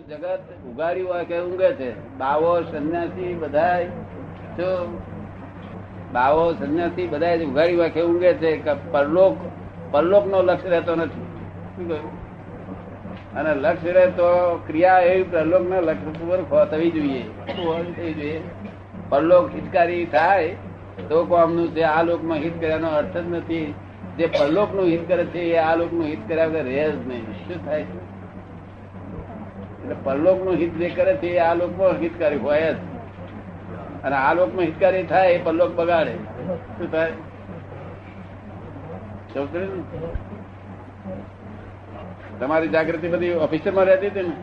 જગત ઉગાડ્યું હોય કે ઊંઘે છે? બાવો, સંન્યાસી, બધાય જો બાવો, સંન્યાસી, બધાય ઉગાડ્યું હોય કે ઊંઘે છે કે પરલોક પરલોક લક્ષ્ય રહેતો નથી? શું કહ્યું? અને લક્ષ્ય રહે તો ક્રિયા એવી પરલોક લક્ષ્ય હો- થવી જોઈએ. પરલોક હિતકારી થાય તો કોમનું છે, આ લોકમાં હિત કર્યાનો અર્થ જ નથી. જે પરલોકનું હિત કરે છે એ આ લોકનું હિત કર્યા વગર રહે જ નહીં. શું થાય છે? એટલે પરલોકનું હિત જે કરે છે આ લોકમાં હિતકારી હોય જ. અને આ લોકમાં હિતકારી થાય એ પરલોક બગાડે. શું થાય? તમારી જાગૃતિ બધી ઓફિસરમાં રહેતી હતી ને?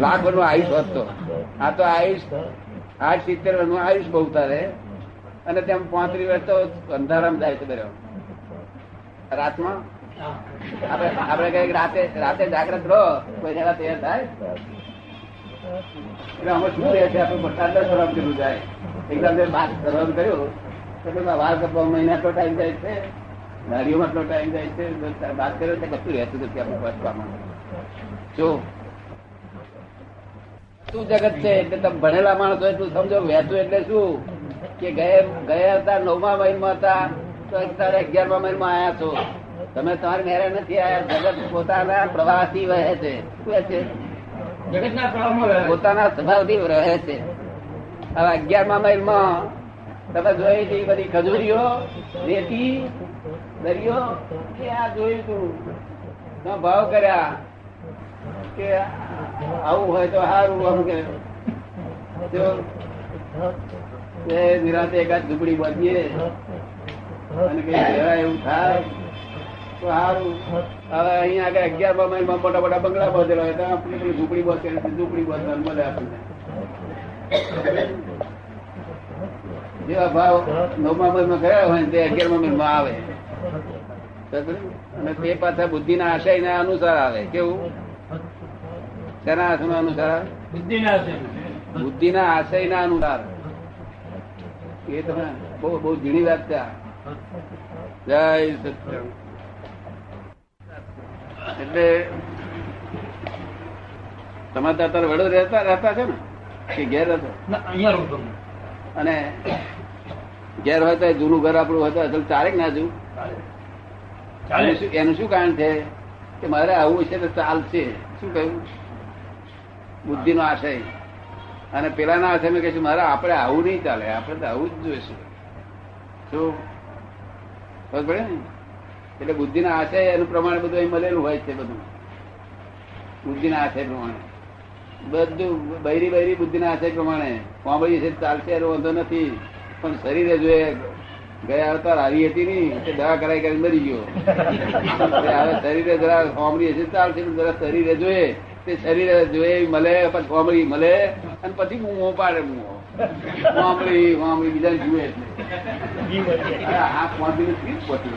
લાખનું આયુષ વધતો આ તો આયુષ આઠ સિત્તેરનું આયુષ બહુ તારે. અને તેમ પાંત્રીસ વર્ષ તો અંધારામાં જાય છે બરાબર. રાતમાં આપણે કઈ રાતે રાતે જાગ્રત રહો, કોઈ જરા તૈયાર થાય. એટલે અમે શું રહે છે આપણે બધા શરમ કર્યું જાય. એકદમ બાદ શરમ કર્યું. તો વાર કપવા મહિના તો ટાઈમ જાય છે દાડીઓમાં તો ટાઈમ જાય છે વાત કર્યો તો કશું રહેતું નથી આપણે વાંચવામાં જો. તું જગત છે, એટલે તમે ભણેલા માણસો એટલું સમજો, વહેતું એટલે શું? કે ગયા ગયા હતા, નવમા મહિનામાં હતા, તો અત્યારે અગિયારમા મહિનામાં આયા છો. તમે તમારી મેરે નથી આયા જગત પોતાના પ્રવાહથી વહે છે. શું છે? જગતના પ્રવાહમાં પોતાના સ્વભાવથી રહે છે. હવે અગિયારમા માઇલમાં તમે જોઈ હતી બધી ખજૂરીઓ રેતી દરિયો કે આ જોયું તું? ભાવ કર્યા કે આવું હોય તો સારું આમ કે. નિરાંતે એકાદ ઝુંપડી બાંધીએ અને કઈ કહેવાય એવું થાય. તો સારું હવે અહીંયા આગળ અગિયારમાં મોટા મોટા બંગલા બાંધેલા હોય તો આપણે પેલી ઝૂંપડી બાંધે ઝૂંપડી બાંધવાનું મળે આપણને જેવા ભાવ નવમા મહિનામાં ગયા હોય તે અગિયારમા મહિનામાં આવે. અને તે પાછા બુદ્ધિના આશયના અનુસાર આવે. કેવું? શેના આશયના અનુસાર બુદ્ધિના ના બુદ્ધિના આશયના અનુસાર. એ તમે બહુ બહુ ઝીણી વાત ત્યાં જય સત્ય એટલે તમારે તો અત્યારે વડોદરા રહેતા રહેતા છે ને? કે ઘેર રહેતો? અહીંયા અને ઘેર હોય તો જૂનું ઘર આપણું હોય તો અસલ ચાલે ના જવું એનું શું- કારણ છે? કે મારે આવું છે તો ચાલશે શું કહ્યું? બુદ્ધિ નો આશય. અને પેલાના આશય મેં કહીશું મારે આપણે આવું નહીં ચાલે આપણે તો આવું જ જોઈશું. શું? ખબર પડે ને? એટલે બુદ્ધિના આશય એનું પ્રમાણે બધું મળેલું હોય છે બધું. બુદ્ધિના આશય પ્રમાણે. બધું બૈરી બૈરી બુદ્ધિના આશય પ્રમાણે. કોંબડી છે ચાલશે, એનો વાંધો નથી. પણ શરીરે જો ગયા અવતાર આવી હતી નહીં, એટલે દવા કરાઈ કરીને મરી ગયો. હવે શરીરે જરા કોંબડી હશે ચાલશે જરા શરીરે જોઈએ તે શરીર જોઈએ મળે, પછી કોંબડી મળે, અને પછી હું પાડે હું કોંબડી કોંબડી બીજા જુએ આ કોંબડી ઠીક પહોંચી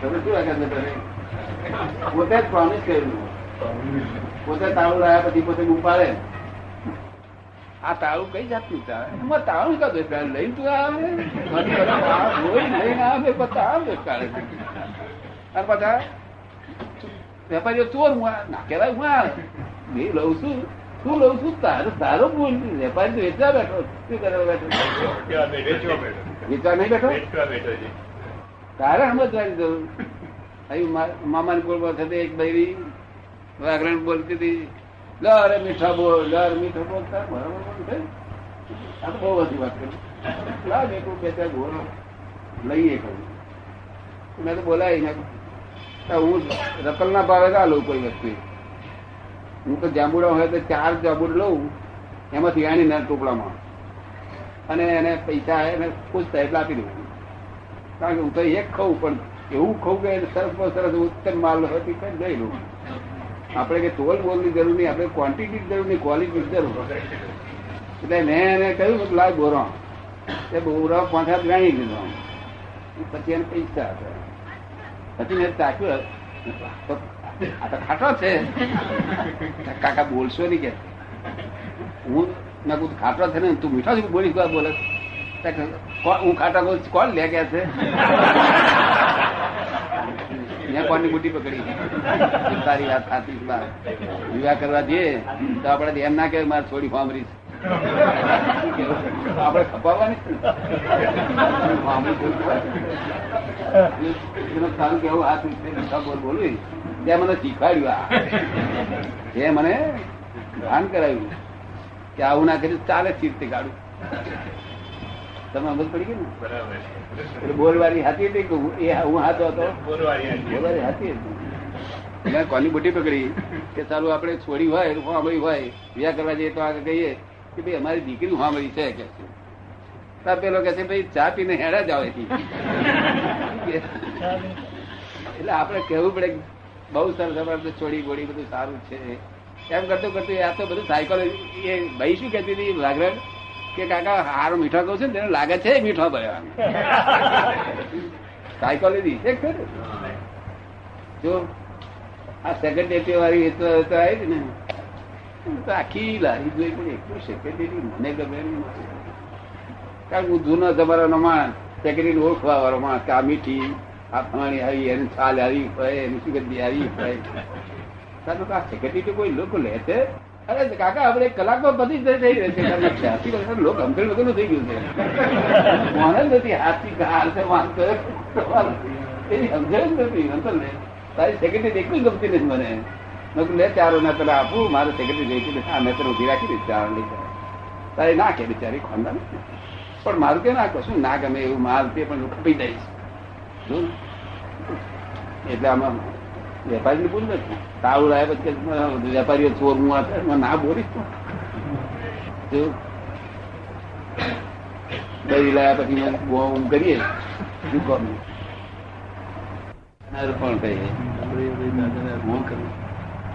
તમે શું આગળ છે તમે? પોતે જ પ્રોમિસ કર્યું પોતે તાળું લાયા પછી પોતે બૂમ પાડે. આ તાળું કઈ જાતનું તાળું કા દોષ લઈને તું આવે લઈને આવે, પછી આવે કાઢે અને પાછા વેપારીઓ ચોર હું ના કહેવાય હું આ બે લઉં છું શું લઉં છું તારો તારો ભૂલ વેપારી તો વેચવા બેઠો શું કરવા બેઠો વેચવા નહીં બેઠો તારે સમજવાની જરૂર અહીં મામાની બોલમાં થતી એક ભાઈ વ્યાકરણ બોલતી હતી લ મીઠા બોલ લ મીઠા બોલ તાર બરાબર બોલ છે? આ તો બહુ બધી વાત કરી લાવ બે ચાર ગોળો લઈએ કહ્યું મેં તો બોલાવી મેં કીધું, હું રકલ ના ભાવે ના લઉં કોઈ વસ્તુ. હું તો જાંબુડા હોય તો ચાર જાંબુડ લઉં, એમાંથી આણી ના ટોપલામાં અને એને પૈસા એને ખુશ થાય એટલે આપી દઉં. કારણ કે હું તો એક ખાઉં, પણ એવું ખાઉં કે સરસ સરસ ઉત્તમ માલ હતી કઈ લઈ લઉં. આપણે કે તોલ બોલની જરૂર નહીં, આપણે ક્વોન્ટિટી જરૂર નહીં ક્વોલિટી જરૂર. એટલે મેં એને કહ્યું લાવ બોરો એ બોરો પાંચ હાથ ગાણી લીધો પછી એને પૈસા આપ્યા. પછી મેં ચાખ્યું આ તો ખાટો છે. કાકા બોલશો નહીં કે. હું મેં કહું ખાટો છે ને, તું મીઠો છું બોલી તો બોલે? હું ખાટા બોલ કોણ લે ગયા છે? ત્યાં કોની બુટી પકડી. તારી વાત સાચી વિવાહ કરવા જઈએ, તો આપણે એમ ના કે મારે થોડી ફામરી છે. આપણે ખપાવવાની. મને ભાન કરાવ્યું કે આવું ના કર્યું ચાલે ચીરતે કાઢું તમે સમજ પડી ગયું ને બોલવાની હતી હતી કે એ હું હાથો હતો બોલવાની હતી મેં કોની બુટી પકડી કે સારું આપણે છોડી હોય સાંભળી હોય વ્યા કરવા જઈએ તો આગળ કહીએ કે ભાઈ અમારી દીકરી સાંભળી છે કે. પેલો કે છે ભાઈ ચા પીને હેડા જ જાવ અહીંથી. એટલે આપણે કહેવું પડે બહુ સરસ છોડી ગોળી બધું સારું છે. એમ કરતું કરતું આ તો બધું સાયકોલોજી એ ભાઈ શું કહેતી હતી લાગરણ? કે કાકા, હારો મીઠો કહું છું ને, તેને લાગે છે મીઠો ભર્યા સાયકોલોજી છે જો, આ સેક્રેટરી વાળી વેચવા વેચવા આવી ને. તો આખી લારી જોઈ પણ એટલું સેક્રેટરી મને ગમે નહીં. કારણ કે હું જૂનો જમાનાનો માણસ. સેક્રેટરી ઓળખવા વાળો માણસ આ મીઠી, આ ફાણી આવી, એની છાલ આવી હોય, એની સુગંધી આવી હોય. સારું આ સેક્રેટરી તો કોઈ લોકો લે છે? અરે, કાકા એક કલાકમાં બધી જ થઈ રહે છે. છ્યાસી વર્ષ લોક ગંભીર થઈ ગયું છે. જ નથી હાથથી ગાળ છે વાંધો એની સમજણ જ નથી અંતર ને તારી સેક્રેટરી એકલી ગમતી નથી મને. મેં લે, ચારો ના પેલા આપું, મારે સેક્રેટરી નથી હા, મેં તને ઊભી રાખી દઈશ, ચાર તારે ના કે બિચારી, ખોંદા પણ મારું કે ના કશું? ના ગમે એવું માલ તે પણ ખપી દઈશ. એટલે આમાં વેપારી ભૂલ નથી તાવ લાયા પછી વેપારીઓ ચોર હું આ થાય, ના બોલીશ. જો. લાયા પછી મેં ઊંઘ કરીએ. દુકાન પણ કહીએ હું કરું.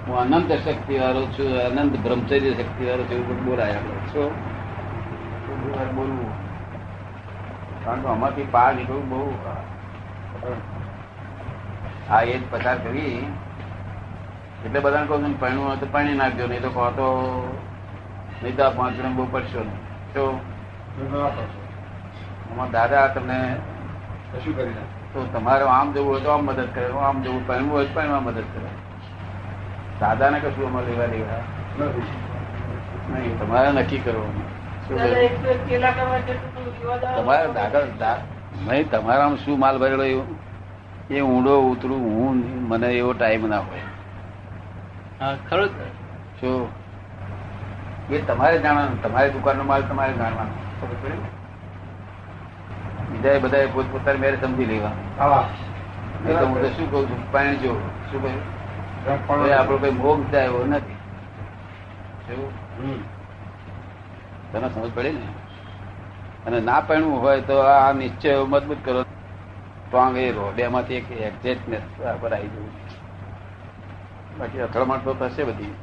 હું અનંત શક્તિ વાળો છું અનંત બ્રહ્મચર્ય શક્તિ વાળો છું એવું બોલાય આપણે શું? બોલવું. કારણ કે આમાંથી પાર નીકળવું બહુ આ જ પસાર કરી એટલે બધાને કહું છું પરણવું હોય તો પરણી નાખજો નહીં તો કહો તો નહીં તો આ પાંચ જણ બહુ પડશો તો આમાં દાદા તમને શું કરી નાખે? તો તમારે આમ જવું હોય તો આમ મદદ કરે આમ જવું પરણવું હોય તો એમાં મદદ કરે દાદાને કશું અમારે લેવા દેવા. નહીં તમારે નક્કી કરવાનું? તમારે દાખલ નહીં તમારામાં શું માલ ભરેલો એવું? એ ઊંડો ઉતરું હું મને એવો ટાઈમ ના હોય. હા ખરું. જ. શું? એ તમારે જાણવાનું તમારી દુકાનનો માલ તમારે જાણવાનો? બીજાએ બધાએ પોતપોતાની મેરે સમજી લેવા. હા. તો હું તો શું કઉ છું? પાણી જો શું કહ્યું? પણ- હવે કઈ મોગ થાય એવો નથી. શું? તને સમજ પડે ને? અને ના પહેણવું હોય તો આ નિશ્ચય મજબૂત કરો. સ્ટ્રોંગ એ રહો બે માંથી એક એક્ઝેક્ટનેસ પર આવી જવું. બાકી અથડામણ તો થશે બધી.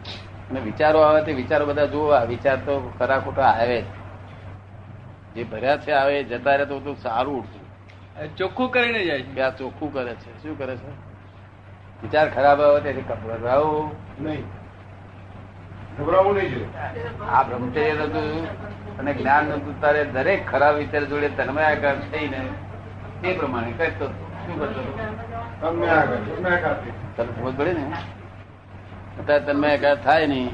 અને વિચારો આવે તે વિચારો બધા જોવા. વિચાર તો ખરા ખોટા આવે જ. જે ભર્યા છે આવે જતા રહે તો બધું સારું ઉઠતું ચોખ્ખું કરીને જાય છે. કે આ ચોખ્ખું કરે છે. શું કરે છે? વિચાર ખરાબ આવે તેથી ગભરાવું નહીં. ગભરાવું નહીં જોઈએ. આ બ્રહ્મચર્ય નતું અને જ્ઞાન નતું તારે દરેક ખરાબ વિચાર જોડે તન્મયાકાર થઈને તે પ્રમાણે કરતો શું કરતો હતો? તને ખબર પડે ને? અત્યારે તન્મયાકાર થાય નહીં.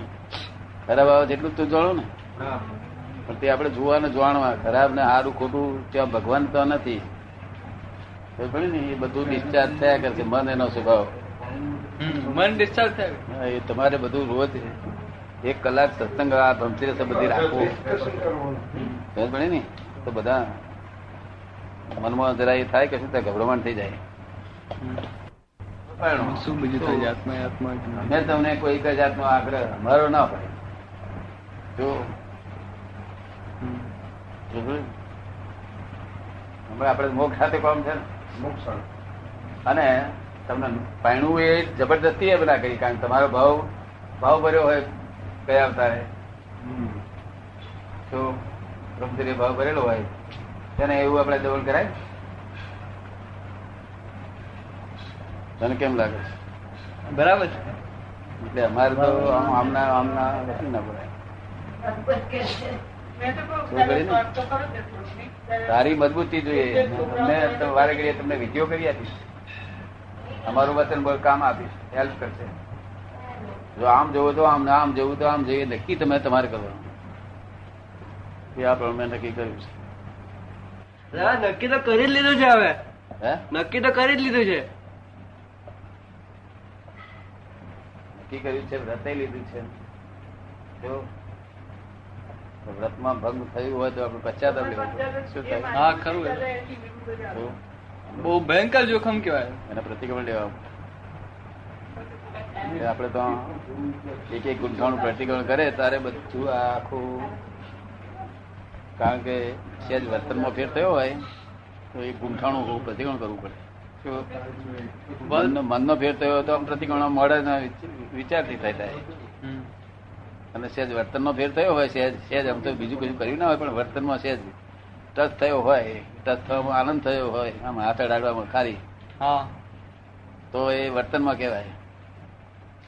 ખરાબ આવે જેટલું તું જાણો ને. પણ તે આપણે જોવાનું જાણવા ખરાબ ને સારું ખોટું ત્યાં ભગવાન તો નથી. ને? એ બધું ડિસ્ચાર્જ થયા કરશે મન એનો સ્વભાવ. મન ડિસ્ચાર્જ થાય એ તમારે બધું રોજ એક કલાક સત્સંગ આ બ્રહ્મચર્ય બધી રાખવું પડે ને? તો બધા મનમાં જરા એ થાય કે શું થાય ગભરામણ થઈ જાય. મેં તમને કોઈ એક જાતનો આગ્રહ અમારો ના હોય. જો હમ. જો હમણાં આપણે મોક્ષ સાથે કામ છે ને? મોક્ષ અને તમને પાણું એ જબરદસ્તી એ બધા કરી કારણ કે તમારો ભાવ ભાવ ભર્યો હોય કયા અવતારે? તો બ્રહ્મચર્ય ભાવ ભરેલો હોય તેને એવું આપણે દવન કરાય? તને કેમ લાગે છે? બરાબર છે. એટલે અમારે તો આમ આમના આમના નથી ના પડાય તારી મજબૂતી જોઈએ. અમને વારે ઘડીએ તમને વિધિઓ કરી આપીશ. અમારું બહુ કામ આપીશ. હેલ્પ કરશે. જો આમ જવું તો આમ આમ જવું તો આમ જઈએ નક્કી તમે તમારે કરવાનું. એ આ પ્રમાણે નક્કી કર્યું છે. નક્કી તો કરી જ લીધું છે હવે. નક્કી તો કરી જ લીધું છે. નક્કી કર્યું છે વ્રતે લીધું છે. જો વ્રતમાં ભંગ થયું હોય તો આપણે પશ્ચાતાપ લેવો શું થાય? હા ખરું. બહુ ભયંકર જોખમ કહેવાય. એના પ્રતિક્રમણ લેવા આપણે તો એક એક ગુંઠાણું પ્રતિક્રમણ કરે તારે બધું આખું કારણ કે સહેજ વર્તનમાં ફેર થયો હોય તો એ ગુંઠાણું હોવું પ્રતિક્રમણ કરવું પડે. મનનો મનનો ફેર થયો હોય તો આમ પ્રતિક્રમણ મળે ને વિચારથી થાય થાય. હમ. અને સહેજ વર્તનનો ફેર થયો હોય સહેજ સહેજ આમ તો બીજું કશું કર્યું ના હોય પણ વર્તનમાં સહેજ ટચ થયો હોય ટચ થવામાં આનંદ થયો હોય આમ હાથ અડાડવામાં ખાલી તો એ વર્તનમાં કહેવાય.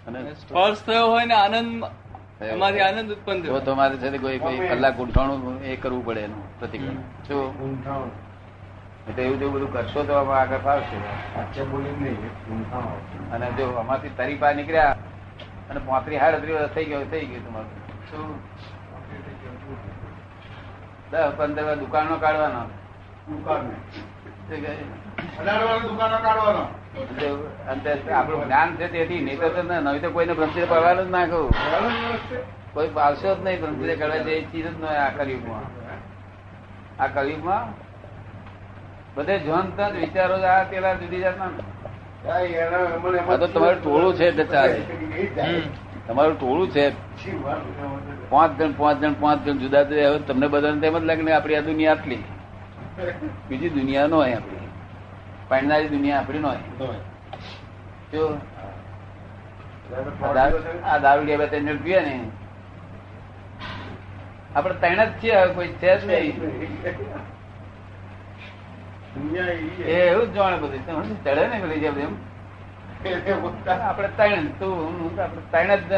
અને સ્પર્શ થયો હોય ને આનંદ અમારી એમાંથી આનંદ ઉત્પન્ન જો થયો તમારે છે કોઈ કોઈ કલાક ગુંઠાણું એ કરવું પડે એનું પ્રતિક્રમણ જો. એટલે એવું જો બધું કરશો તો આગળ ફાવશે. સાચે બોલી નહીં અને જો આમાંથી તરી પાર નીકળ્યા અને પાંત્રી હાડત્રી વર્ષ થઈ ગયો થઈ ગયું તમારું. શું દસ પંદર દુકાનો કાઢવાનો. દુકાન? દુકાનો કાઢવાનો. આપણું જ્ઞાન છે તેથી નહીં તો નવી તો કોઈને બ્રહ્મચર્ય પડવાનું જ ના કહું. કોઈ પાવશો જ નહીં બ્રહ્મચર્ય કરવા જે ચીજ જ નહીં આ કલયુગમાં. આ કલયુગમાં બધે જોનતા જ વિચારો આ પેલા જુદી જાતના. તો તમારું ટોળું છે ચાલે. તમારું ટોળું છે. પાંચ જણ પાંચ જણ પાંચ જણ જુદા જુદા તમને બધાને તેમ જ લાગે ને આપણી આ દુનિયા આટલી. બીજી દુનિયા નો હોય આપણી. પાડનારી દુનિયા આપણી નો આ દારૂ- લેવા તેને પીએ ને. આપડે ત્રણ જ છીએ કોઈ છે જ નહીં. દુનિયા એ એ એવું જ જાણે બધું. ચડે ને લઈ જેમ એમ આપડે ત્રણ તું આપડે ત્રણ જ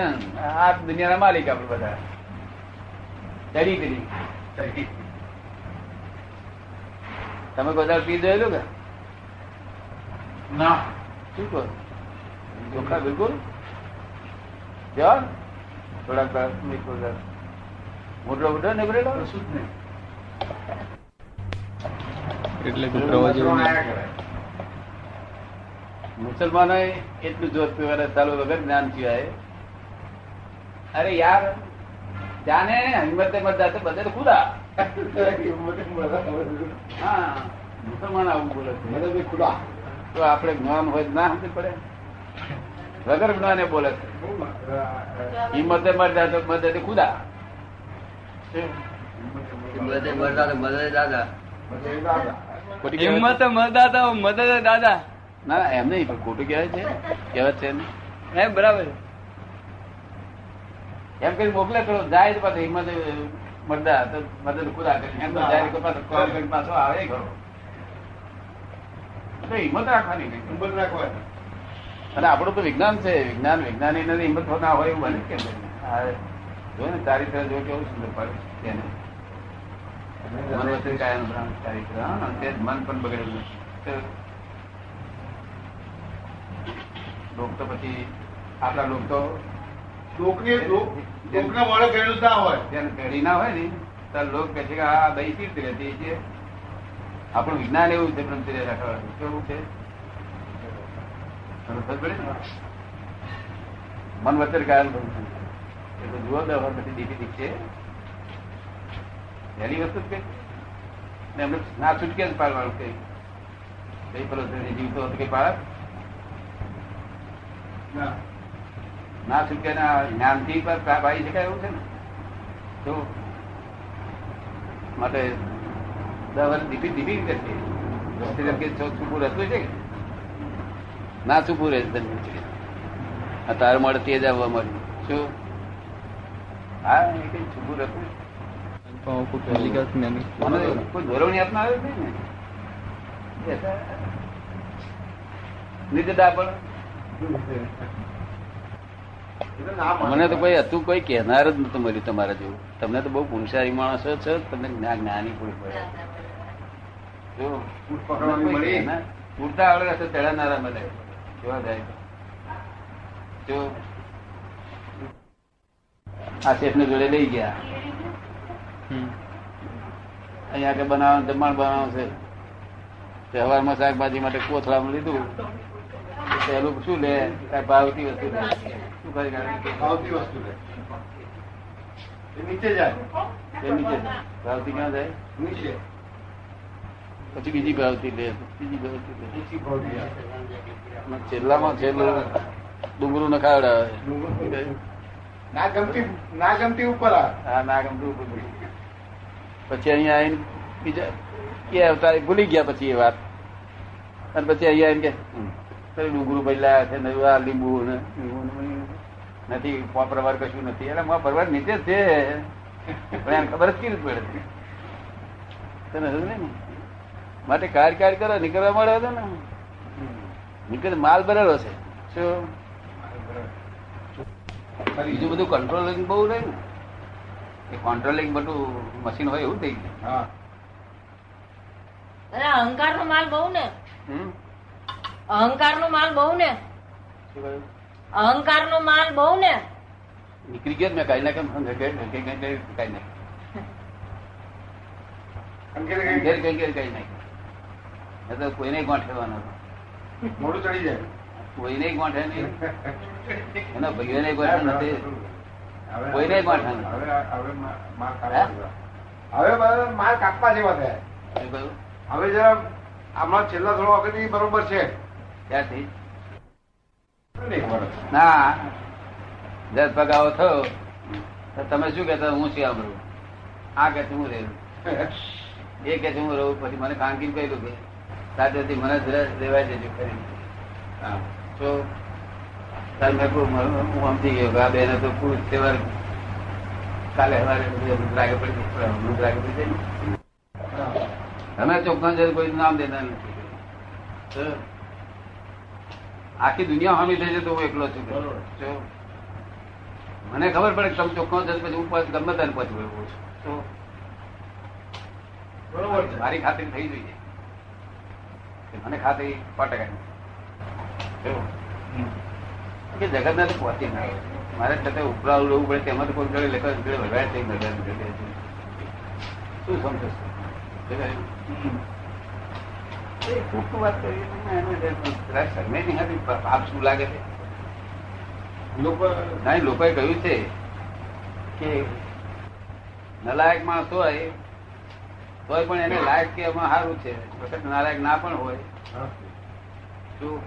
આ દુનિયાના માલિક આપડે બધા. ચડી કરી તમે બધા પી જોયેલું કે? ના. શું કહો? ચોખ્ખા બિલકુલ જવા થોડાક વાર, મોટો મોટો નીકળેલો જ એટલે. મુસલમાનો એટલું જોત પીવાના ચાલુ વગર જ્ઞાન સિવાય અરે યાર જાને હિંમતે મત જાતે બધે ખુદા. હા મુસલમાન આવું બોલે છે. બી ખુદા. તો આપણે જ્ઞાન હોય ના સમજ પડે? વગર જ્ઞાને બોલે છે. હિંમતે મરદા મદદ ખુદા. બધે મરતા તો બધે દાદા. હિંમત મદદ મદદ દાદા. ના એમ નહીં પણ ખોટું કહેવાય છે. કહેવત છે ને. હે બરાબર. એમ કરી મોકલે કરો જાય તો પાછો હિંમત મરદા તો મદદ ખુદા કરી. એમ જાય પાછો કોલ કરીને પાછો આવે ખરો. હિંમત રાખવાની નહીં. હિંમત રાખવાની. અને આપણું તો વિજ્ઞાન છે વિજ્ઞાન વિજ્ઞાની નથી હિંમત ના હોય એવું બને કે જો ને ચારિત્ર જો કેવું સુંદર પડે તેને મન વચ્ચે કાયાનું બ્રહ્મ ચારિત્ર તે મન પણ બગડેલું લોક તો પછી આપણા લોક તો લોકને લોક લોકના મોડે ના હોય. તેને પેઢી ના હોય ને ત્યારે લોક કહે છે કે આ દહીં તીર્થ રહેતી છે. આપણું વિજ્ઞાન એવું છે બ્રહ્મચર્ય રાખવાનું કેવું છે? મન વચ્ચે કારણ બ્રહ્મ એટલે જુઓ તો પછી બધી દીધી છે. એની વસ્તુ જ કઈ ને એમને ના છૂટકે જ પાડવાનું કઈ કઈ પેલો જીવતો હતો કે પાડે ના. છૂટકે ના જ્ઞાનથી પાડી શકાય એવું છે ને? તો માટે દસ દીપી દીપી કે છે ના છૂપું રહે છે આ તાર મળતી જ આવવા મળ્યું. શું? હા એ કઈ છૂપું કોઈ ધોરવણી આપના આવે છે ને? નિર્દા પણ. મને તો કોઈ હતું કોઈ કહેનાર જ નતું મળ્યું તમારા જેવું. તમને તો બહુ પુરુષારી માણસો છો તમને જ્ઞાન જ્ઞાની પૂરી પડે. પૂરતા આવડે હશે ચડાનારા મને જોવા જાય જો. આ શેઠ ને જોડે લઈ ગયા. હમ. અહીંયા કે બનાવવાનું જમણ બનાવવાનું છે. તહેવારમાં શાકભાજી માટે કોથળામાં લીધું. પહેલું શું લે? કાંઈ ભાવતી વસ્તુ શું કરી કાઢે? ભાવતી વસ્તુ લે એ નીચે જાય. એ નીચે જાય. ભાવતી ક્યાં જાય? નીચે. પછી બીજી ભાવતી લે. બીજી ભાવતી લે. બીજી ભાવતી છેલ્લામાં છેલ્લું ડુંગરું નખાવડાવે ના ગમતી ના ગમતી ઉપર આવે. હા ના ગમતી ઉપર. પછી અહીંયા આવીને બીજા એ અવતાર ભૂલી ગયા પછી એ વાત. અને પછી અહીંયા આવીને કે ડુંગરું ભાઈ બદલાયા છે નવા લીંબુ ને નથી પરવાર કશું નથી. એટલે માં પરવાર નીચે જ છે. પણ એમ ખબર જ કેવી રીતે પડે તને સમજે ને? માટે કાર્ય કાર્ય કરો નીકળવા મળે હતો ને. નીકળે માલ ભરેલો છે. શું? બીજું બધું કંટ્રોલિંગ બહુ રહ્યું ને. એ કંટ્રોલિંગ બધું મશીન હોય એવું થઈ ગયું. હા. અરે અહંકાર નો માલ બહુ ને. હમ? અહંકાર નો માલ બહુ ને. શું? અહંકાર નો માલ બહુ ને. નીકળી ગયો મેં કાઢી નાખ્યો કાઢી તો કોઈને ગોઠવવાનો મોડું ચડી જાય. કોઈને ગોઠે નહીં. એના ભાઈઓને ગોઠે નથી. કોઈને ગોઠે. હવે હવે મા- માર કાપવા જેવા. થયા હવે જરા હમણાં છેલ્લા થોડો વખત બરોબર છે. બરોબર. ના દસ ભગાવો થયો તો તમે શું કેતા હું શું આમરું આ કે હું રહેલું. એ કે છે હું રહું પછી મને કાંકી કહ્યું કે સાથે મને જ દેવાય દેજો કરી હા. તો તમે હું સમજી ગયો આ બેને તો પૂછ તહેવાર કાલે સવારે બધું લાગે પડી હમણાં લાગે પડી જાય તમે ચોખ્ખા છે કોઈ નામ દેતા નથી. આખી દુનિયા હામી થઈ છે તો હું એકલો છું. મને ખબર પડે કે તમે ચોખ્ખો છે પછી હું પછી ગમે તને પછી વળવું છું. બરોબર છે. મારી ખાતરી થઈ જોઈએ. મને ખાતરી સો ટકા કે જગત ને તો પહોંચી ના મારે છતાં ઉપરા લેવું પડે તેમાં તો કોઈ જોડે લેખા જોડે વધારે થઈ નજર શું સમજો છો? શું લાગે છે? લોકોએ કહ્યું છે કે નલાયક માણસ હોય તોય પણ એને લાયક કે એમાં સારું છે. વખત નાલાયક ના પણ હોય. શું?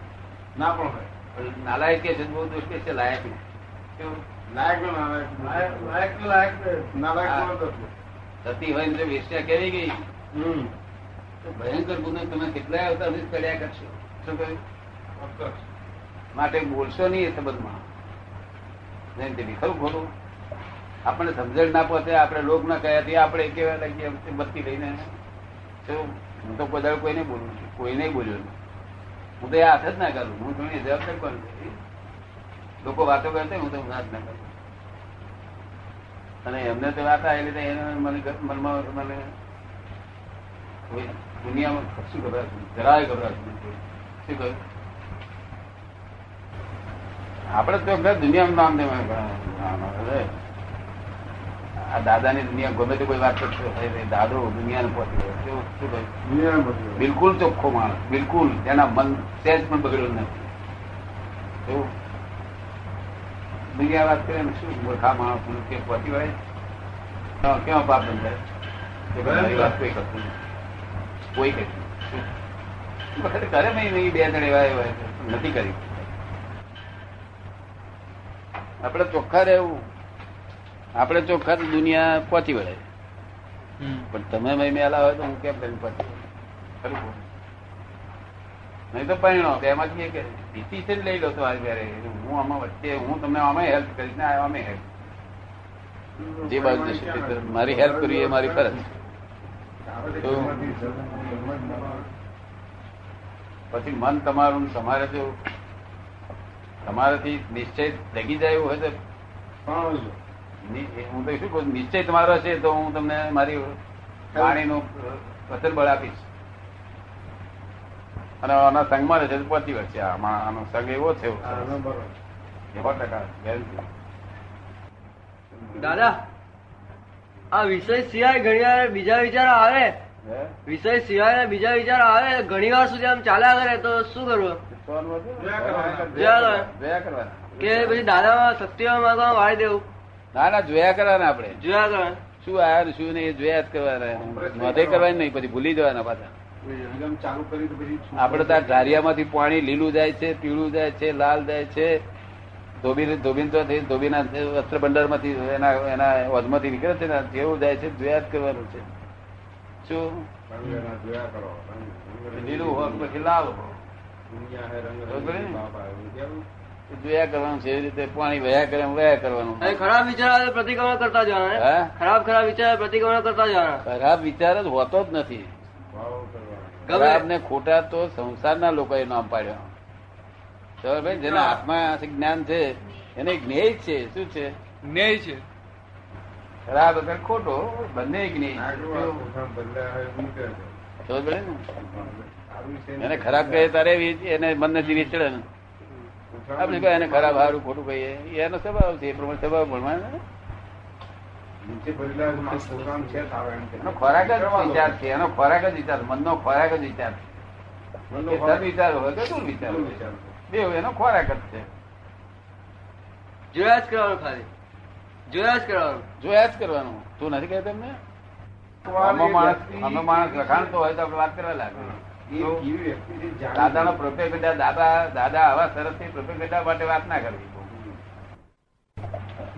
ના પણ હોય. નાલાયક કે છે બહુ દુષ્ટ છે લાયક ને? લાયક લાયક લાયક લાયક નાલાયક. થતી હોય ને વિષ્યા કેવી ગઈ. ભયંકર ગુનો તમે કેટલાય અવતાર કર્યા કરશો. શું કહ્યું? માટે બોલશો નહીં એ સંબંધમાં. જયંતિ ખરું ખોટું આપણને સમજણ ના પહોંચે આપણે લોક ના કહેવાથી આપણે કેવા લાગીએ બત્તી લઈને. હું તો કોઈ દાડો કોઈને બોલું છું. કોઈ નહીં બોલ્યો નહીં. હું તો એ હાથ જ ના કરું હું થોડી જવાબદાર કોણ લોકો વાતો કરતા હું તો હાથ ના કરું અને એમને તો વાત આવેલી મને મનમાં મને દુનિયામાં કશું ગભરાશ નહીં. જરાય ગભરાશ નહીં. શું કહ્યું? આપણે તો દુનિયામાં નામ દેવા આ દાદાની દુનિયા ગમે તે કોઈ વાત કરશે દાદો દુનિયાને પહોંચી ગયો. શું કહ્યું? દુનિયાને બિલકુલ ચોખ્ખો માણસ. બિલકુલ. તેના મન સહેજ પણ બગડ્યું નથી. એવું? દુનિયા વાત કરે શું? મૂર્ખા માણસ કે પહોંચી વળે કેવા પાપ બંધાય? વાત કોઈ કરતું નથી. કોઈ કરી. કરે નહીં બે જણ એવા એવા નથી કરી. આપણે ચોખ્ખા રહેવું. આપણે ચોખ્ખા દુનિયા પહોંચી વળે. પણ તમે મેં મેલા હોય તો હું કેમ કરીને પહોંચી ખરું નહીં તો પરિણો કે એમાંથી એક ડિસિઝન લઈ લો તો આ ઘરે. હું આમાં વચ્ચે હું તમને આમાં હેલ્પ કરીશ ને આમાં હેલ્પ જે બાજુ મારી હેલ્પ કરવી એ મારી ફરજ આપણે તો- જન્મથી જન્મ- જન્મ- પછી મન તમારું તમારે જો તમારાથી નિશ્ચય ડગી જાય એવું હોય તો હું તો શું કહું નિશ્ચય તમારો હશે તો હું તમને મારી વાણીનું વચન બળ આપીશ. અને આના સંઘમાં રહે છે તો પહોંચી વળશે આમાં આનો સંઘ એવો છે એવો ટકા. દાદા આ વિષય સિવાય ઘણી વાર બીજા વિચાર આવે. વિષય સિવાય બીજા વિચાર આવે ઘણી વાર સુધી આમ ચાલ્યા કરે તો શું કરવું? જોયા કરવાના. જોયા જોયા કે પછી દાદામાં શક્તિમાં માં વાળી દેવું. ના ના જોયા કરવાના આપણે. જોયા કરે શું આવ્યા ને શું નહીં એ જોયા જ કરવાના. નોંધે કરવાની નહીં પછી ભૂલી જવાના પાછા. નિગમ ચાલુ કરી તો આપડે ત્યાં ધારિયામાંથી પાણી લીલું જાય છે પીળું જાય છે લાલ જાય છે. ધોબી ધોબીન તો ધોબીના વસ્ત્ર ભંડારમાંથી એના એના વધમાંથી નીકળે છે ને જેવું જાય છે જોયા જ કરવાનું છે. શું? લીલું તો પછી લાલ? એ જોયા કરવાનું છે એવી રીતે પાણી વયા કરે એમ વહ્યા કરવાનું. ખરાબ વિચાર પ્રતિક્રમણ કરતા જવાના ખરાબ ખરાબ વિચાર પ્રતિક્રમણ કરતા જવાના. ખરાબ વિચાર જ હોતો જ નથી. ખરાબ ને ખોટા તો સંસારના લોકોએ નામ પાડ્યા. ખબર ભાઈ જેના હાથમાં જ્ઞાન છે એને જ્ઞેય છે શું છે? જ્ઞેય છે. ખરાબ અગર ખોટો બંને જ્ઞેય ને? એને ખરાબ કહે તારે એને મન નથી વિચળે ને. આપણે કહે એને ખરાબ સારું ખોટું કહીએ. એનો સ્વભાવ છે એ પ્રમાણે સ્વભાવ ભણવાનો ખોરાક જ વિચાર છે એનો ખોરાક જ વિચાર મનનો ખોરાક જ વિચાર મનનો છે વિચાર હોય? કે દુર વિચાર હોય? બેવ એનો ખોરાક જ છે. જોયા જ કરવાનું ખાલી. જોયા જ કરવાનું. જોયા જ કરવાનું. તું નથી કહેતો એમને? આમાં માણસ લખાણતો હોય તો આપણે વાત કરવા લાગે. દાદાનો પ્રોપેગેટા દાદા દાદા આવા સરસથી પ્રોપેગેટા માટે વાત ના કરવી.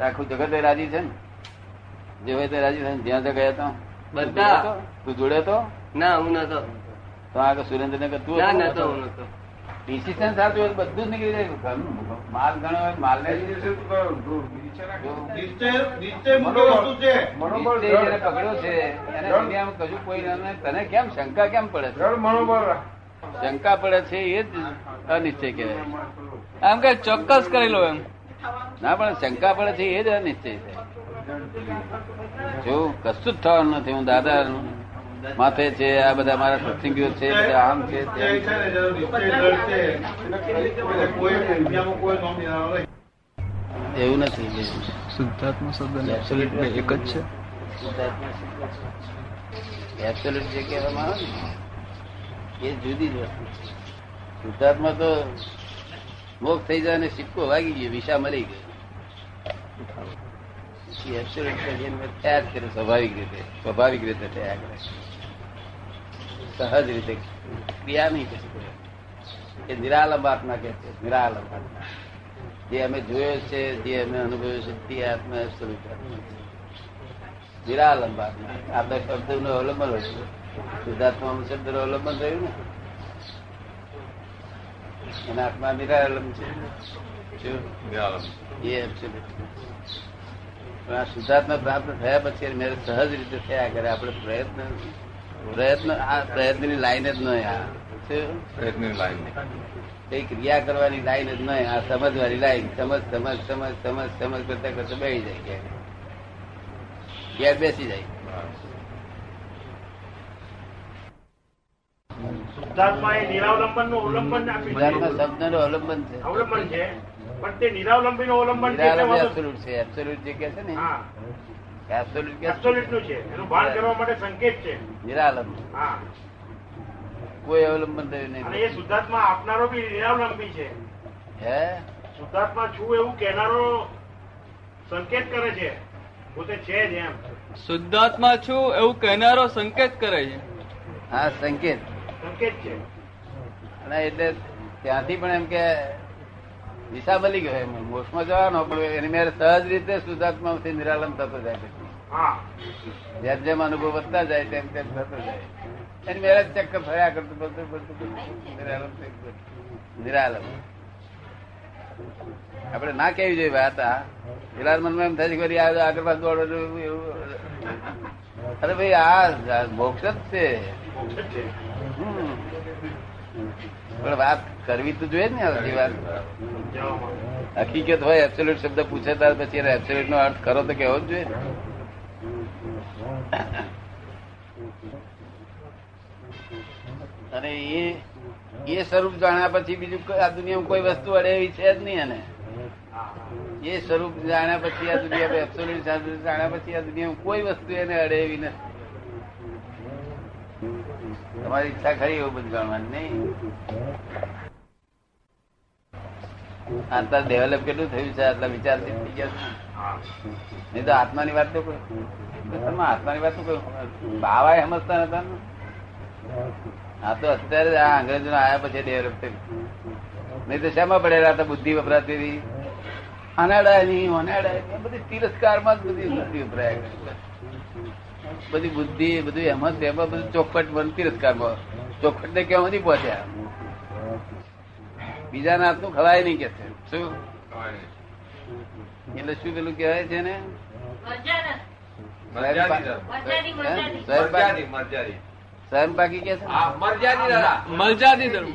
આખું જગત રાજી છે ને? જે હોય તે રાજી છે ને? જ્યાં ત્યાં ગયા તો? બધા. તું જોડે તો? ના હું નતો. તો આગળ સુરેન્દ્રનગર તું ના નતો હું નતો. ડિસિઝન સાથે હોય બધું જ નીકળી જાય. માલ ગણો હોય માલ ને તું તું છે. મનોબળ જેને પકડ્યો છે એને. દુનિયામાં કશું કોઈ ના તને કેમ શંકા કેમ પડે છે? મનોબળ શંકા પડે છે એ જ અનિશ્ચય કહેવાય. આમ કે ચોક્કસ કરી લો એમ. ના પણ શંકા પડે છે એ જ અનિશ્ચય છે. જો કશું જ થવાનું નથી હું દાદા માથે છે આ બધા મારા સત્સંગીઓ છે બધા આમ છે. એવું નથી શુદ્ધાત્મા શબ્દ એબ્સોલ્યુટ બે એક જ છે. એબ્સોલ્યુટ જે કહેવામાં આવે ને એ જુદી જ વસ્તુ શુદ્ધાત્મા તો મોક્ષ થઈ જાય ને સિક્કો વાગી ગયો વિશા મળી ગયો સ્વાભાવિક રીતે સ્વાભાવિક રીતે સહજ રીતે ક્રિયા નહીં કશું એ નિરાલંબ આત્મા કે છે, નિરાલંબ આત્મા. જે અમે જોયો છે, જે અમે અનુભવ્યો છે, તે આત્મા સ્વરૂપ આત્મા છે. નિરાલંબ આત્મા. આપણા શબ્દનું અવલંબન હોય છે. શુદ્ધાત્મા શબ્દનું અવલંબન થયું ને? અને આત્મા નિરાલમ છે આ શુદ્ધાત્મા પ્રાપ્ત થયા પછી મેરે સહજ રીતે થયા કરે આપણે પ્રયત્ન પ્રયત્ન આ પ્રયત્નની લાઈન જ નહીં આ. શું? કઈ ક્રિયા કરવાની લાઈન જ નહીં આ સમજવાની લાઈન સમજ સમજ સમજ સમજ સમજ કરતા કરતા બેસી જાય. ઘેર બેસી જાય. એ નિરાવલંબનનું અવલંબન શબ્દનું અવલંબન છે. અવલંબન છે. પણ તે નિરાવલંબી નું અવલંબન છે એટલે નિરાલંબ વાંધો- absolute છે. એબ્સોલ્યુટ જે કે છે ને એબ્સોલ્યુટ એબ્સોલ્યુટનું છે. એનું ભાન કરવા માટે સંકેત છે. નિરાલંબ. હા. કોઈ અવલંબન થયું અને નહીં એ શુદ્ધાત્મા આપનારો બી નિરાવલંબી છે. હે? શુદ્ધાત્મા છું એવું કહેનારો સંકેત કરે છે. પોતે છે જ એમ. શુદ્ધાત્મા છું એવું કહેનારો સંકેત કરે છે. હા સંકેત. સંકેત છે. અને એટલે ત્યાંથી પણ એમ કે દિશા બની ગયો એમ. મોક્ષમાં જવાનો પણ એની મેરે સહજ રીતે શુદ્ધાત્માથી નિરાલમ થતો જાય જેમ જેમ અનુભવ વધતા જાય તેમ તેમ થતો જાય. એની મેરે ચક્કર ફર્યા કરતું બધું બધું નિરાલમ નિરાલમ આપણે ના કેવી જોઈએ વાત આ પેલા મનમાં એમ થાય છે આગળ પાછળ દોડો એવું. અરે ભાઈ આ મોક્ષ જ છે. પણ વાત કરવી તો જોઈએ ને બધી વાત હકીકત હોય એબ્સોલ્યુટ શબ્દ પૂછે ત્યાર પછી એબ્સોલ્યુટ નો અર્થ કરો તો કેવો જ જોઈએ અને એ એ સ્વરૂપ જાણ્યા પછી બીજું આ દુનિયામાં કોઈ વસ્તુ અડે એવી છે જ નહીં એને. એ સ્વરૂપ જાણ્યા પછી આ દુનિયા એબ્સોલ્યુટ જાણ્યા પછી આ દુનિયામાં કોઈ વસ્તુ એને અડે એવી નથી. તમારી ઈચ્છા ખરી એવું બધું જાણવાની નહીં. આટલા ડેવલપ કેટલું થયું છે, આટલા વિચાર થઈ ગયા છે. નહીં તો આત્માની વાત તો કોઈ તમે આત્માની વાત તો કોઈ બાવાએ સમજતા નતા ને. આ તો અત્યારે આ અંગ્રેજો આયા પછી ડેવલપ થયું નહીં તો શેમાં પડેલા હતા બુદ્ધિ વપરાતી? હતી અનાડાય નહીં અનાડાય બધી તિરસ્કારમાં જ બધી બુદ્ધિ વપરાય. બધી બુદ્ધિ બધું એમાં જ એમાં બધું ચોખવટ બનતી તિરસ્કારમાં ચોખવટ ને કેવા નથી પહોંચ્યા બીજાના હાથનું ખવાય નહીં કે છે. શું? એટલે શું પેલું કહેવાય છે ને સ્વયં પાકી કે મરજાદી ધર્મ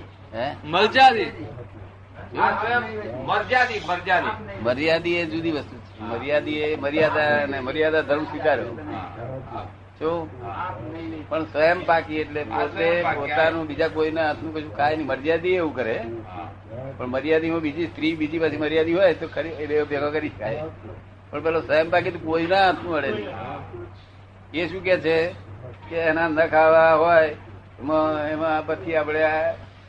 મરજાદી મર્યાદી મર્યાદી એ જુદી વસ્તુ છે. મર્યાદી એ મર્યાદા અને મર્યાદા ધર્મ સ્વીકાર્યો. પણ સ્વયં પાકી એટલે પોતે પોતાનું બીજા કોઈના હાથનું કશું ખાય નહીં. મર્યાદી એવું કરે. પણ મર્યાદીમાં બીજી સ્ત્રી બીજી પાછી મર્યાદી હોય તો ખરી એટલે ભેગો કરી ખાય. પણ પેલો સ્વયં પાકી તો કોઈના હાથનું અડે નહીં. એ શું કે છે? કે એના ન ખાવા હોય એમાં એમાં પછી આપણે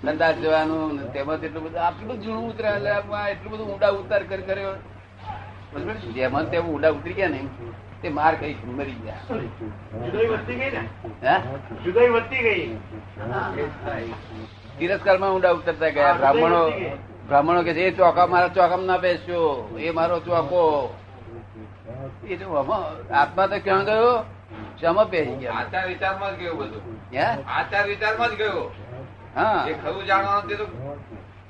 સંદાસ જવાનું તેમાં એટલું બધું આટલું જૂનું ઉતરે એટલે એટલું બધું ઊંડા ઉતાર કરી કર્યો? જેમાં તેમ ઊંડા ઉતરી ગયા ને તે માર કઈ મરી ગયા. જુદાઈ વધતી ગઈ તિરસ્કાર હે? જુદાઈ વધતી ગઈ? તિરસ્કારમાં ઊંડા ઉતરતા ગયા. બ્રાહ્મણો બ્રાહ્મણો કે એ ચોકા મારા ચોકામાં ના બેસજો. એ મારો ચોકો એ તો આત્મા તો ક્યાં ગયો? શામાં પહેરી ગયા? આચાર વિચારમાં જ ગયો બધું. હે? આચાર વિચારમાં જ ગયો. હા. એ ખરું જાણવાનું તે તો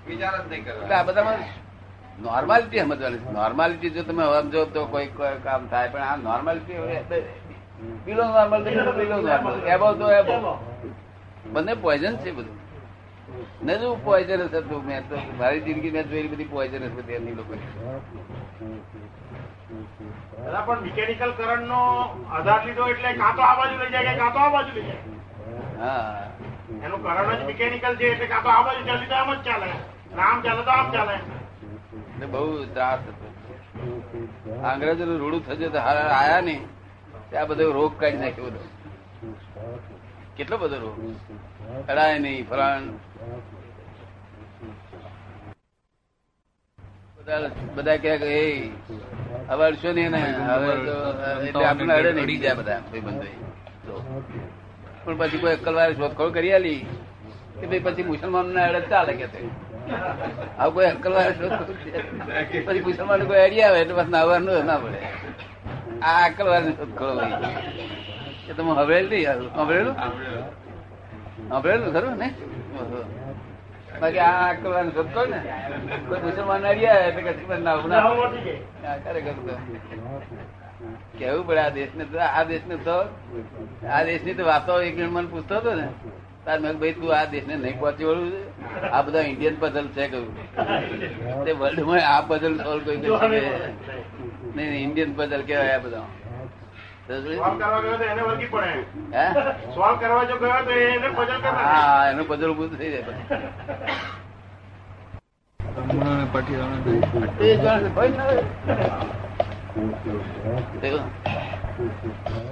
વિચાર જ નહીં કર્યો આ બધામાં નોર્માલિટી સમજવાની નોર્માલિટી જો તમે સમજો તો કોઈ કામ થાય પણ આ normality below normal below normal above તો એબો બંને પોઈઝન છે બધું. ને જો પોઈઝનસ હતું મેં તો મારી જિંદગી મેં જોયેલી બધી પોઈઝનસ બધી એમની લોકો. પણ મિકેનિકલ કરંટ નો આધાર લીધો એટલે કાં તો આ બાજુ લઈ જાય કે કાં તો આ બાજુ લઈ જાય? હા. એનું કરંટ જ મિકેનિકલ છે એટલે કાં તો આ બાજુ ચાલી તો આમ જ ચાલે. આમ ચાલે તો આમ ચાલે. એટલે બહુ ત્રાસ હતો. અંગ્રેજો નું રૂડું થયું તો હારા આયા નહીં. ત્યાં બધો રોગ કાઢી નાખ્યો બધો. કેટલો બધો રોગ? કડાય નહીં ફલાણ. બધા બધા કહે કે એ હવે અડશો નહીં ને હવે તો એટલે આપણે અડે નહીં જાય. બધા ભાઈબંધો પણ પછી કોઈ અક્કલવાળે શોધખોળ કરી આલી કે ભાઈ પછી મુસલમાન ને અડે ચાલે કે તે. આ કોઈ અંકલ. પછી મુસલમાન કોઈ આઈડિયા આવે એટલે બસ નાવાનું ના પડે આ અક્કલવાળે શોધખોળ શોધખોળો એ તમે હવેલ નહીં હવેલું? હવેલું, ખરું ને? બાકી આ અક્કલવાળે શોધખોળ ને? કોઈ મુસલમાન આઈડિયા આવે એટલે કશું નાવું ખરેખર કેવું પડે આ દેશને તો, આ દેશને તો, આ દેશની તો વાતો એક મન પૂછતો હતો ને. તાર મેં ભાઈ તું આ દેશને નહીં પહોંચી વળું છે? આ બધા ઇન્ડિયન પઝલ છે કહ્યું તે વર્લ્ડમાં આ પઝલ સોલ્વ કોઈ કરી શકે નહીં નહીં ઇન્ડિયન પઝલ કહેવાય આ બધા ને.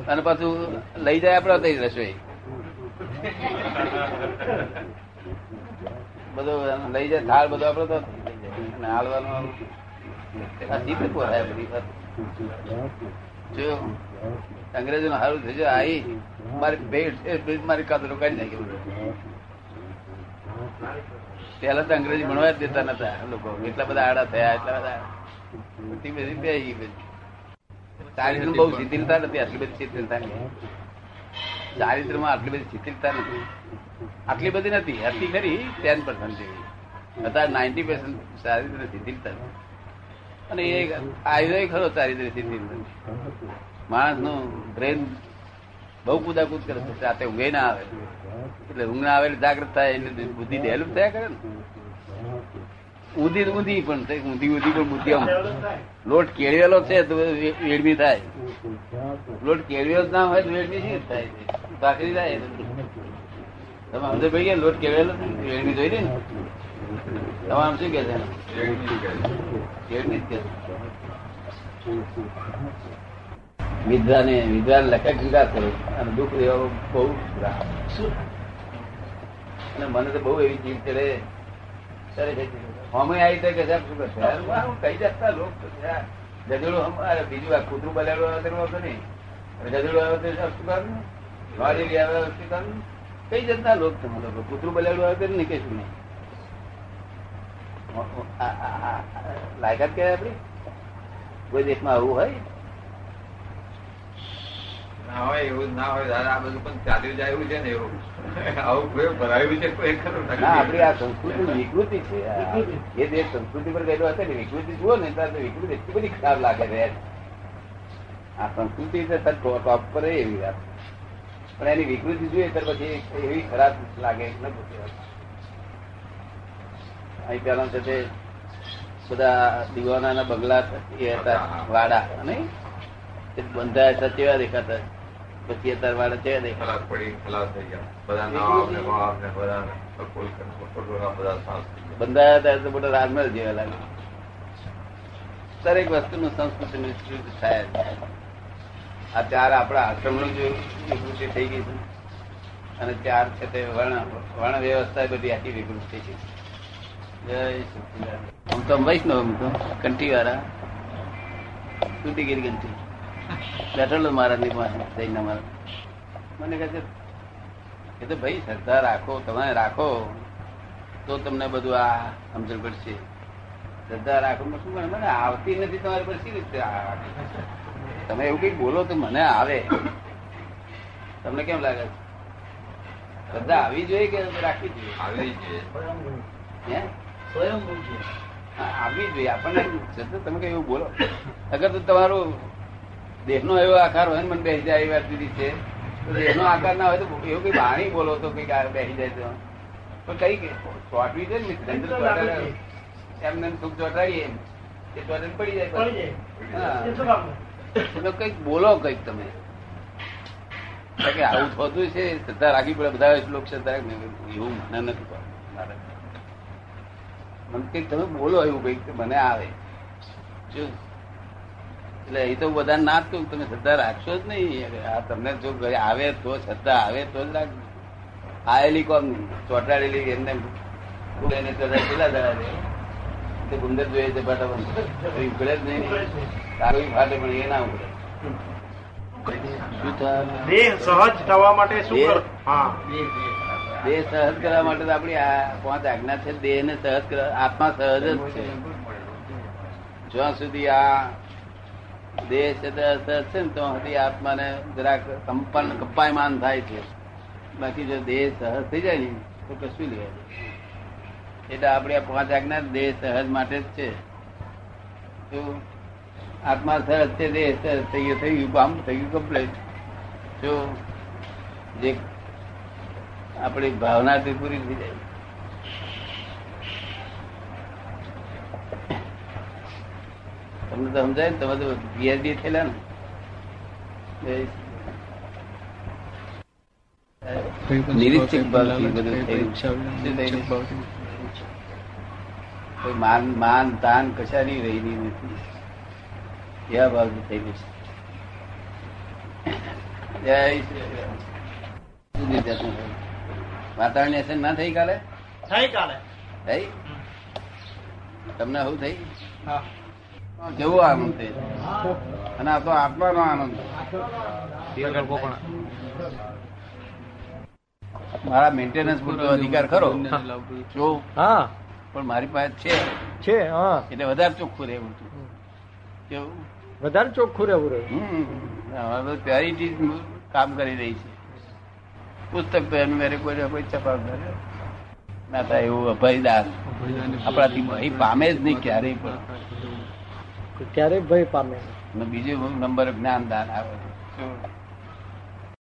અને પાછું લઈ જાય આપડે રસોઈ. બધું લઈ જાય થાળ બધું આપડે તો હાલવાનું આ પોરાય બધી જો અંગ્રેજો નું સારું થઈ જાય મારી ભેટ મારી કાતરો કાઢી નાખી પેલા તો અંગ્રેજી ભણવા જ દેતા નતા લોકો, એટલા બધા આડા થયા, એટલા બધા બધી. બધી ચારિત્ર બહુ શિથિલતા નથી, આટલી બધી શિથિલતા નહીં ચારિત્રમાં આટલી બધી શિથિલતા નથી. આટલી બધી નથી. હતી ખરી ટેન પર્સન્ટ જેવી. અત્યારે નાઇન્ટી પર્સન્ટ ચારિત્ર શિથિલતા અને એ આવ્યો ખરો ચારિત્ર શિથિલતા માણસનું બ્રેન બહુ કુદાકુદ કરે છે. રાતે ઊંઘે ના આવે. એટલે ઊંઘ ના આવે એટલે થાય, એટલે બુદ્ધિ ડેવલપ થયા કરે ને. ઊંધી ઊંધી પણ ઊંધી ઊંધી પણ બુદ્ધિ આમ લોટ કેળવેલો છે તો વેડમી થાય. લોટ કેળવેલો ના હોય તો વેડમી શી થાય? ભાખરી જાય તમે સમજે ભાઈ ગયા લોટ કેળવેલો છે? વેડમી જોઈ ને? તમારે શું કે છે? કે છે. વિદ્વાને વિદ્વાન લખે ગંગા કરો, અને દુઃખ એવો બહુ અને મને તો બહુ એવી જીવ ચડે. અમે આવી તો કે સાહેબ, શું કરશે કઈ જતા લોક તો અમારે બીજું આ કૂતરું બલેડું આવે તેનું વાંધો નહીં. અને આવે તો સાહેબ, શું કરવું કઈ જતા લોક તમે લોકો કૂતરું બલેડું આવે તો નહીં? કશું નહીં લાયકાત કહેવાય આપડી કોઈ દેશમાં આવું હોય? ના હોય એવું ના હોય. દાદા આ બધું પણ ચાલ્યું જાય એવું છે ને એવું. આવું કોઈ ભરાયું છે? કોઈ ખરું? ના આપડી આ સંસ્કૃતિ વિકૃતિ છે. એ દેશ સંસ્કૃતિ પર ગયેલો હશે ને વિકૃતિ જુઓ ને ત્યારે વિકૃતિ એટલી બધી ખરાબ લાગે છે. આ સંસ્કૃતિ છે ટો- ટોપ પર એવી વાત. પણ એની વિકૃતિ જોઈએ તો પછી એવી ખરાબ લાગે ન અહીં પેલા છે તે બધા દીવાના બંગલા એ હતા વાડા નહીં બંધાયા હતા કેવા દેખાતા. પછી અત્યારે વાડા કેવા દેખાતા. પડી ખલાસ થઈ ગયા. બધા ને ને બધા બધા બંધાયા હતા તો બધા રાજમહેલ જેવા લાગે દરેક વસ્તુનું સંસ્કૃતિનું વિકૃતિ થાય. આ ચાર આપણા આશ્રમનું જે વિકૃતિ થઈ ગઈ છે. અને ચાર છે તે વર્ણ વર્ણ વ્યવસ્થા બધી આખી વિકૃત થઈ ગઈ જય સચિદાન હું તો વૈષ્ણવ હું તો કંઠી વાળા ગઈ કંઠી બેઠેલો મહારાજની પાસે જઈને મહારાજ મને કહે છે કે તો ભાઈ શ્રદ્ધા રાખો, તમે રાખો. તો તમને બધું આ સમજણ પડશે. શ્રદ્ધા રાખો? શું મને આવતી નથી તમારી પર શી રીતે તમે એવું કઈ બોલો તો મને આવે. તમને કેમ લાગે? છે? શ્રદ્ધા આવી જોઈએ કે રાખવી જોઈએ? આવી જોઈએ. આપણને તમે કઈ એવું બોલો. અગર તો તમારું દેહનો એવો આકાર હોય ને મને બેસી જાય વાત દીધી છે. તો દેહનો આકાર ના હોય તો એવું કઈ બાણી બોલો તો કઈ બેસી જાય તો. પણ કઈ ચોટવી છે ને એમને એમ સુખ ચોટાડીએ એમ. એ જાય પડી જાય. હા. એ તમે કંઈક બોલો કંઈક તમે. આવું થતું છે, શ્રદ્ધા રાખવી પડે, બધા શ્લોક શ્રદ્ધા એવું મને નથી. મને કંઈક તમે બોલો એવું કંઈક મને આવે. એટલે એ તો બધા ના જ કહ્યું તમે શ્રદ્ધા રાખશો જ નહીં. આ તમને જો ઘરે આવે તો શ્રદ્ધા આવે તો જ રાખજો આવેલી કોમ નહીં ચોટાડેલી એમને. એને ચોટાડી કેટલા દાડા? ગુંદર જોઈએ છે બટાબર ઉકળે જ નહીં. તારું ફાટે પણ એ ના ઉકળે દેહ સહજ થવા માટે શું કર દેહ સહજ કરવા માટે તો આપણી આ પાંચ આજ્ઞા છે દેહ ને સહજ કરવા આત્મા સહજ જ છે. જ્યાં સુધી આ દેહ છે સહજ છે ને ત્યાં સુધી આત્માને જરાક કંપન કંપાયમાન થાય છે. બાકી જો દેહ સહજ થઈ જાય ને તો કશું લેવા એટલે આપણે આ પાંચ આજ્ઞા દેહ સહજ માટે જ છે. શું? આત્મા સહજ છે દેહ સહજ થઈ ગયું થઈ ગયું કામ થઈ ગયું કમ્પ્લેટ જો જે આપણી ભાવનાથી પૂરી થઈ જાય. તમને તો સમજાય ને તમે તો પીએચડી થયેલા ને. નિરીક્ષક બધું માન માન તાન કશાની રહેલી નથી એવા ભાવથી થયેલું છે. વાતાવરણ અસર ના થઈ કાલે? થઈ કાલે. થઈ? તમને શું થઈ? કેવો આનંદ થઈ અને આ તો આત્માનો આનંદ. મારા મેન્ટેનન્સ પૂરતો અધિકાર ખરો? જો. હા. પણ મારી પાસે છે. છે હા. એટલે વધારે ચોખ્ખું રહેવું હતું. કેવું? વધારે ચોખ્ખું રહેવું રહ્યું. હમ. હવે તો પ્યોરિટી કામ કરી રહી છે. પુસ્તક તો એનું મેરે કોઈ કોઈ છપાવતા ના થાય એવું અભયદાન આપણાથી ભય પામે જ નહીં ક્યારેય પણ. ક્યારેય ભય પામે બીજું નંબર જ્ઞાન દાન આવે?